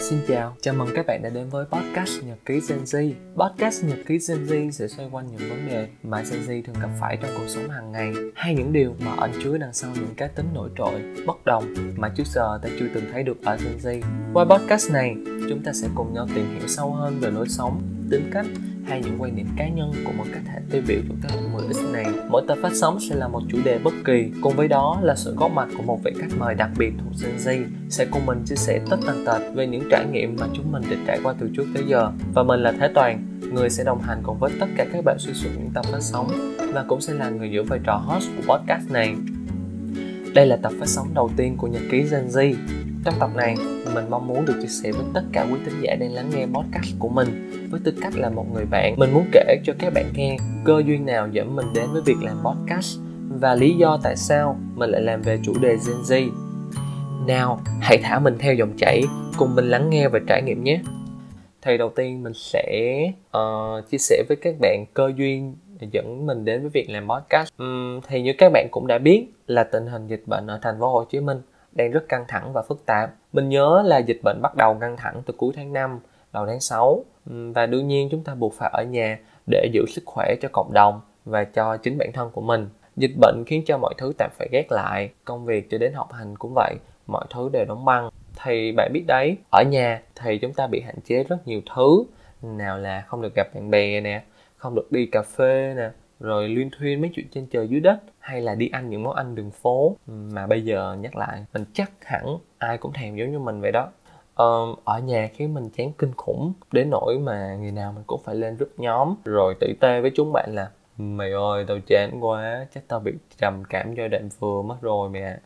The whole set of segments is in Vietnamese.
Xin chào, chào mừng các bạn đã đến với podcast Nhật ký Gen Z. Podcast Nhật ký Gen Z sẽ xoay quanh những vấn đề mà Gen Z thường gặp phải trong cuộc sống hàng ngày hay những điều mà ẩn chứa đằng sau những cá tính nổi trội, bất đồng mà trước giờ ta chưa từng thấy được ở Gen Z. Qua podcast này, chúng ta sẽ cùng nhau tìm hiểu sâu hơn về lối sống, tính cách hay những quan điểm cá nhân của một cá thể tiêu biểu của các 10X này. Mỗi tập phát sóng sẽ là một chủ đề bất kỳ, cùng với đó là sự góp mặt của một vị khách mời đặc biệt thuộc Gen Z sẽ cùng mình chia sẻ tất tần tật về những trải nghiệm mà chúng mình đã trải qua từ trước tới giờ. Và mình là Thế Toàn, người sẽ đồng hành cùng với tất cả các bạn xuyên suốt những tập phát sóng và cũng sẽ là người giữ vai trò host của podcast này. Đây là tập phát sóng đầu tiên của Nhật ký Gen Z. Trong tập này, mình mong muốn được chia sẻ với tất cả quý thính giả đang lắng nghe podcast của mình với tư cách là một người bạn. Mình muốn kể cho các bạn nghe cơ duyên nào dẫn mình đến với việc làm podcast và lý do tại sao mình lại làm về chủ đề Gen Z. Nào, hãy thả mình theo dòng chảy, cùng mình lắng nghe và trải nghiệm nhé. Thì đầu tiên mình sẽ uh, chia sẻ với các bạn cơ duyên dẫn mình đến với việc làm podcast. Um, thì như các bạn cũng đã biết là tình hình dịch bệnh ở thành phố Hồ Chí Minh đang rất căng thẳng và phức tạp. Mình nhớ là dịch bệnh bắt đầu căng thẳng từ cuối tháng 5, đầu tháng 6 và đương nhiên chúng ta buộc phải ở nhà để giữ sức khỏe cho cộng đồng và cho chính bản thân của mình. Dịch bệnh khiến cho mọi thứ tạm phải gác lại, công việc cho đến học hành cũng vậy, mọi thứ đều đóng băng. Thì bạn biết đấy, ở nhà thì chúng ta bị hạn chế rất nhiều thứ, nào là không được gặp bạn bè nè, không được đi cà phê nè, rồi liên thuyên mấy chuyện trên trời dưới đất hay là đi ăn những món ăn đường phố mà bây giờ nhắc lại mình chắc hẳn ai cũng thèm giống như mình vậy đó um, ở nhà khiến mình chán kinh khủng đến nỗi mà ngày nào mình cũng phải lên group nhóm. Rồi tỉ tê với chúng bạn là mày ơi tao chán quá chắc tao bị trầm cảm giai đoạn vừa mất rồi mẹ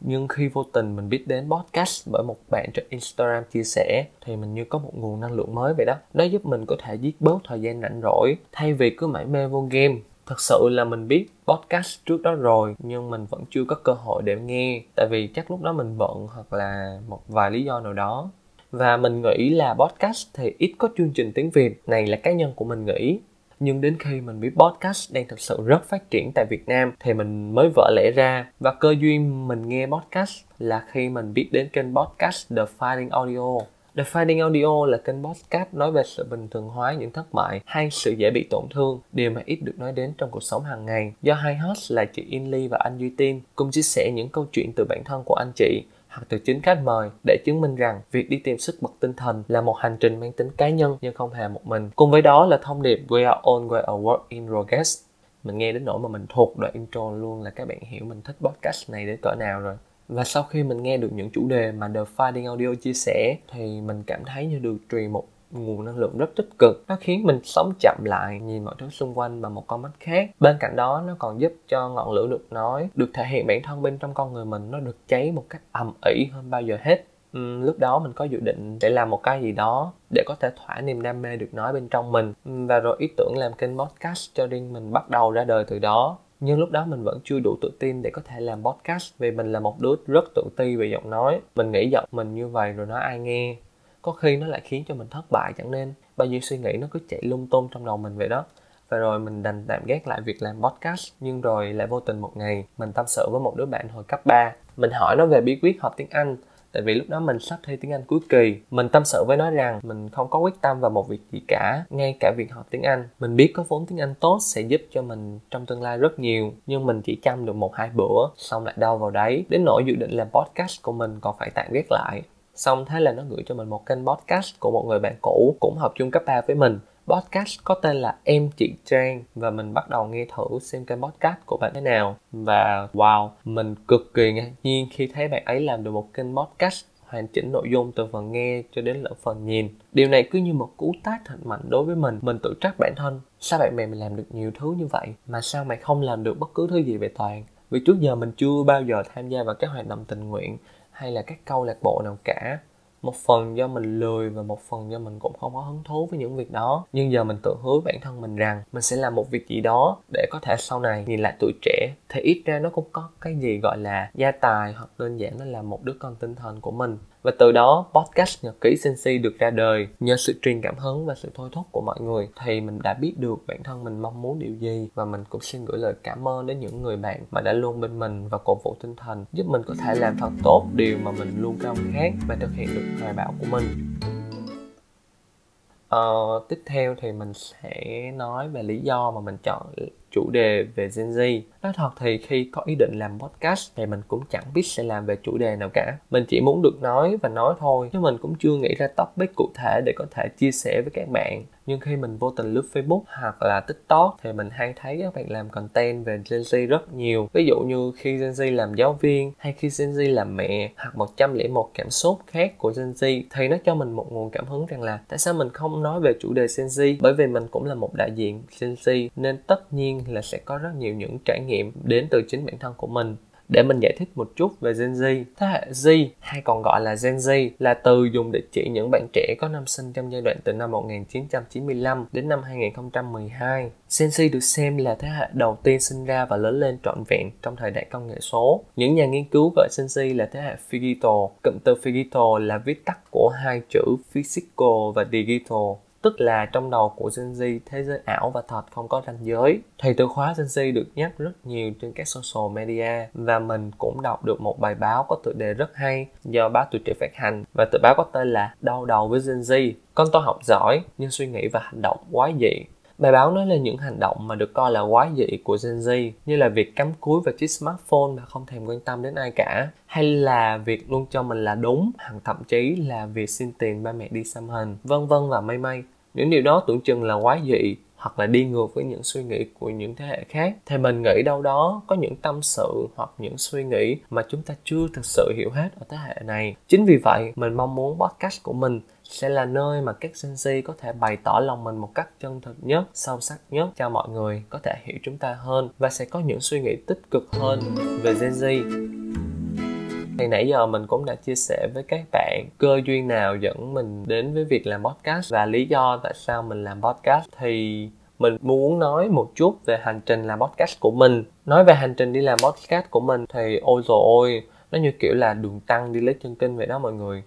nhưng khi vô tình mình biết đến podcast bởi một bạn trên Instagram chia sẻ thì mình như có một nguồn năng lượng mới vậy đó. Nó giúp mình có thể giết bớt thời gian rảnh rỗi thay vì cứ mãi mê vô game thật sự là mình biết podcast trước đó rồi, nhưng mình vẫn chưa có cơ hội để nghe. Tại vì chắc lúc đó mình bận hoặc là một vài lý do nào đó. Và mình nghĩ là podcast thì ít có chương trình tiếng việt, này là cá nhân của mình nghĩ. Nhưng đến khi mình biết podcast đang thực sự rất phát triển tại Việt Nam thì mình mới vỡ lẽ ra. Và cơ duyên mình nghe podcast là khi mình biết đến kênh podcast The Fighting Audio. The Finding Audio là kênh podcast nói về sự bình thường hóa những thất bại hay sự dễ bị tổn thương, điều mà ít được nói đến trong cuộc sống hàng ngày. Do hai host là chị Inly và anh Duy Tiên cùng chia sẻ những câu chuyện từ bản thân của anh chị hoặc từ chính khách mời để chứng minh rằng việc đi tìm sức bật tinh thần là một hành trình mang tính cá nhân nhưng không hề một mình. Cùng với đó là thông điệp We are all we are work in progress. Mình nghe đến nỗi mà mình thuộc đoạn intro luôn là các bạn hiểu mình thích podcast này đến cỡ nào rồi và sau khi mình nghe được những chủ đề mà The Finding Audio chia sẻ thì mình cảm thấy như được truyền một nguồn năng lượng rất tích cực. Nó khiến mình sống chậm lại nhìn mọi thứ xung quanh bằng một con mắt khác. Bên cạnh đó nó còn giúp cho ngọn lửa được nói được thể hiện bản thân bên trong con người mình. Nó được cháy một cách ầm ĩ hơn bao giờ hết. Uhm, lúc đó mình có dự định để làm một cái gì đó để có thể thỏa niềm đam mê được nói bên trong mình. Và rồi ý tưởng làm kênh podcast cho riêng mình bắt đầu ra đời từ đó nhưng lúc đó mình vẫn chưa đủ tự tin để có thể làm podcast, vì mình là một đứa rất tự ti về giọng nói. Mình nghĩ giọng mình như vậy rồi nói ai nghe? Có khi nó lại khiến cho mình thất bại chẳng nên. Bao nhiêu suy nghĩ nó cứ chạy lung tung trong đầu mình vậy đó. Và rồi mình đành tạm gác lại việc làm podcast, nhưng rồi lại vô tình một ngày mình tâm sự với một đứa bạn hồi cấp 3 mình hỏi nó về bí quyết học tiếng Anh tại vì lúc đó mình sắp thi tiếng Anh cuối kỳ, mình tâm sự với nó rằng mình không có quyết tâm vào một việc gì cả, ngay cả việc học tiếng Anh. Mình biết có vốn tiếng Anh tốt sẽ giúp cho mình trong tương lai rất nhiều, nhưng mình chỉ chăm được một hai bữa, xong lại đau vào đấy. Đến nỗi dự định làm podcast của mình còn phải tạm gác lại. Xong thế là nó gửi cho mình một kênh podcast của một người bạn cũ, cũng học chung cấp 3 với mình podcast có tên là Em Chị Trang và mình bắt đầu nghe thử xem kênh podcast của bạn thế nào và wow, mình cực kỳ ngạc nhiên khi thấy bạn ấy làm được một kênh podcast hoàn chỉnh nội dung từ phần nghe cho đến lẫn phần nhìn. Điều này cứ như một cú tát thật mạnh đối với mình. Mình tự trách bản thân. Sao bạn bè mình làm được nhiều thứ như vậy mà sao mày không làm được bất cứ thứ gì về toàn? Vì trước giờ mình chưa bao giờ tham gia vào các hoạt động tình nguyện hay là các câu lạc bộ nào cả một phần do mình lười và một phần do mình cũng không có hứng thú với những việc đó. Nhưng giờ mình tự hứa bản thân mình rằng mình sẽ làm một việc gì đó để có thể sau này nhìn lại tuổi trẻ thì ít ra nó cũng có cái gì gọi là gia tài hoặc đơn giản nó là một đứa con tinh thần của mình và từ đó podcast nhật ký Sensi được ra đời. Nhờ sự truyền cảm hứng và sự thôi thúc của mọi người thì mình đã biết được bản thân mình mong muốn điều gì. Và mình cũng xin gửi lời cảm ơn đến những người bạn mà đã luôn bên mình và cổ vũ tinh thần giúp mình có thể làm thật tốt điều mà mình luôn cao khát và thực hiện được hoài bão của mình. Uh, tiếp theo thì mình sẽ nói về lý do mà mình chọn chủ đề về Gen Z. Nói thật thì khi có ý định làm podcast thì mình cũng chẳng biết sẽ làm về chủ đề nào cả. Mình chỉ muốn được nói và nói thôi, chứ mình cũng chưa nghĩ ra topic cụ thể để có thể chia sẻ với các bạn. Nhưng khi mình vô tình lướt Facebook hoặc là TikTok thì mình hay thấy các bạn làm content về Gen Z rất nhiều. Ví dụ như khi Gen Z làm giáo viên hay khi Gen Z làm mẹ hoặc 101 cảm xúc khác của Gen Z thì nó cho mình một nguồn cảm hứng rằng là tại sao mình không nói về chủ đề Gen Z bởi vì mình cũng là một đại diện Gen Z nên tất nhiên là sẽ có rất nhiều những trải nghiệm đến từ chính bản thân của mình để mình giải thích một chút về Gen Z. Thế hệ Z hay còn gọi là Gen Z là từ dùng để chỉ những bạn trẻ có năm sinh trong giai đoạn từ năm 1995 đến năm 2012. Gen Z được xem là thế hệ đầu tiên sinh ra và lớn lên trọn vẹn trong thời đại công nghệ số. Những nhà nghiên cứu gọi Gen Z là thế hệ Digital. Cụm từ Digital là viết tắt của hai chữ Physical và Digital tức là trong đầu của Gen Z, thế giới ảo và thật không có ranh giới. Thì từ khóa Gen Z được nhắc rất nhiều trên các social media và mình cũng đọc được một bài báo có tựa đề rất hay do báo tuổi trẻ phát hành và tựa báo có tên là đau đầu với Gen Z. Con tôi học giỏi nhưng suy nghĩ và hành động quá dị Bài báo nói lên những hành động mà được coi là quái dị của Gen Z, như là việc cắm cúi vào chiếc smartphone mà không thèm quan tâm đến ai cả, hay là việc luôn cho mình là đúng hoặc thậm chí là việc xin tiền ba mẹ đi xăm hình, vân vân và mây mây những điều đó tưởng chừng là quái dị hoặc là đi ngược với những suy nghĩ của những thế hệ khác. Thì mình nghĩ đâu đó có những tâm sự hoặc những suy nghĩ mà chúng ta chưa thực sự hiểu hết ở thế hệ này. Chính vì vậy mình mong muốn podcast của mình sẽ là nơi mà các Gen Z có thể bày tỏ lòng mình một cách chân thực nhất, sâu sắc nhất cho mọi người có thể hiểu chúng ta hơn và sẽ có những suy nghĩ tích cực hơn về Gen Z thì nãy giờ mình cũng đã chia sẻ với các bạn cơ duyên nào dẫn mình đến với việc làm podcast và lý do tại sao mình làm podcast. Thì mình muốn nói một chút về hành trình làm podcast của mình. Nói về hành trình đi làm podcast của mình thì ôi rồi ôi, nó như kiểu là đường tăng đi lấy chân kinh vậy đó mọi người.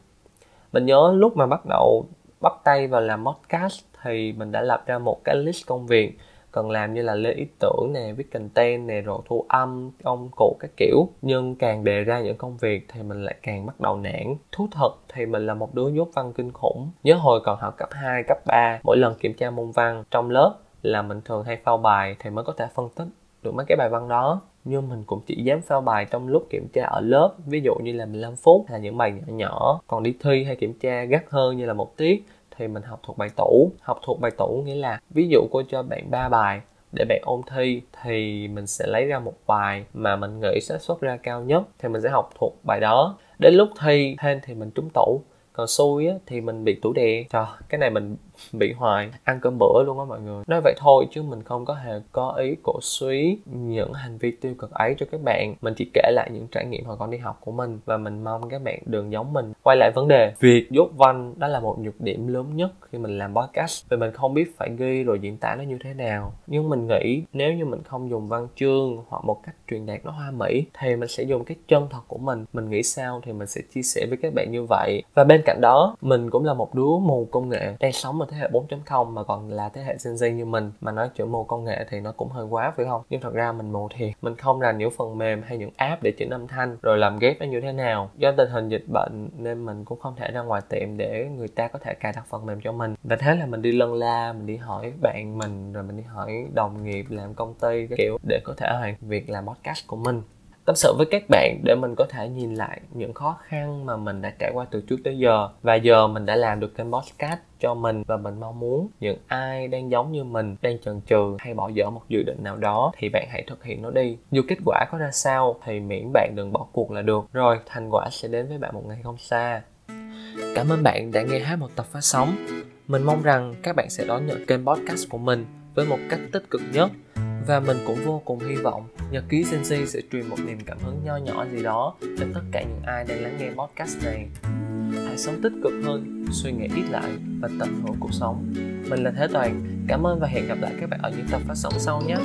Mình nhớ lúc mà bắt đầu bắt tay vào làm podcast thì mình đã lập ra một cái list công việc cần làm như là lên ý tưởng nè viết content nè rồi thu âm công cụ các kiểu. Nhưng càng đề ra những công việc thì mình lại càng bắt đầu nản. Thú thật thì mình là một đứa dốt văn kinh khủng. Nhớ hồi còn học cấp 2, cấp 3 mỗi lần kiểm tra môn văn trong lớp là mình thường hay phao bài thì mới có thể phân tích được mấy cái bài văn đó. Nhưng mình cũng chỉ dám phao bài trong lúc kiểm tra ở lớp ví dụ như là 15 phút là những bài nhỏ nhỏ. Còn đi thi hay kiểm tra gắt hơn như là một tiết thì mình học thuộc bài tủ. Học thuộc bài tủ nghĩa là, ví dụ cô cho bạn ba bài, để bạn ôn thi, thì mình sẽ lấy ra một bài mà mình nghĩ xác suất ra cao nhất, thì mình sẽ học thuộc bài đó. Đến lúc thi, thêm thì mình trúng tủ. Còn xui á, thì mình bị tủ đè. Trời, cái này mình bị hoài, ăn cơm bữa luôn á mọi người. Nói vậy thôi chứ mình không có hề có ý cổ suý những hành vi tiêu cực ấy cho các bạn. Mình chỉ kể lại những trải nghiệm hồi còn đi học của mình và mình mong các bạn đừng giống mình. Quay lại vấn đề, việc dốt văn đó là một nhược điểm lớn nhất khi mình làm podcast. Vì mình không biết phải ghi rồi diễn tả nó như thế nào. Nhưng mình nghĩ nếu như mình không dùng văn chương hoặc một cách truyền đạt nó hoa mỹ thì mình sẽ dùng cái chân thật của mình. Mình nghĩ sao thì mình sẽ chia sẻ với các bạn như vậy. Và bên cạnh đó, mình cũng là một đứa mù công nghệ, đang sống ở thế hệ 4.0 mà còn là thế hệ Gen Z như mình, mà nói chữ mù công nghệ thì nó cũng hơi quá, phải không? Nhưng thật ra mình mù thiệt mình không rành những phần mềm hay những app để chỉnh âm thanh, rồi làm ghép nó như thế nào. Do tình hình dịch bệnh nên mình cũng không thể ra ngoài tiệm để người ta có thể cài đặt phần mềm cho mình. Và thế là mình đi lân la, mình đi hỏi bạn mình, rồi mình đi hỏi đồng nghiệp, làm công ty cái kiểu để có thể hoàn việc làm podcast của mình tâm sự với các bạn để mình có thể nhìn lại những khó khăn mà mình đã trải qua từ trước tới giờ. Và giờ mình đã làm được kênh podcast cho mình và mình mong muốn những ai đang giống như mình, đang chần chừ hay bỏ dở một dự định nào đó thì bạn hãy thực hiện nó đi. Dù kết quả có ra sao thì miễn bạn đừng bỏ cuộc là được. Rồi, thành quả sẽ đến với bạn một ngày không xa. Cảm ơn bạn đã nghe hết một tập phát sóng. Mình mong rằng các bạn sẽ đón nhận kênh podcast của mình với một cách tích cực nhất và mình cũng vô cùng hy vọng nhật ký Sensi sẽ truyền một niềm cảm hứng nho nhỏ gì đó cho tất cả những ai đang lắng nghe podcast này. Hãy sống tích cực hơn, suy nghĩ ít lại và tận hưởng cuộc sống. Mình là thế toàn. Cảm ơn và hẹn gặp lại các bạn ở những tập phát sóng sau nhé.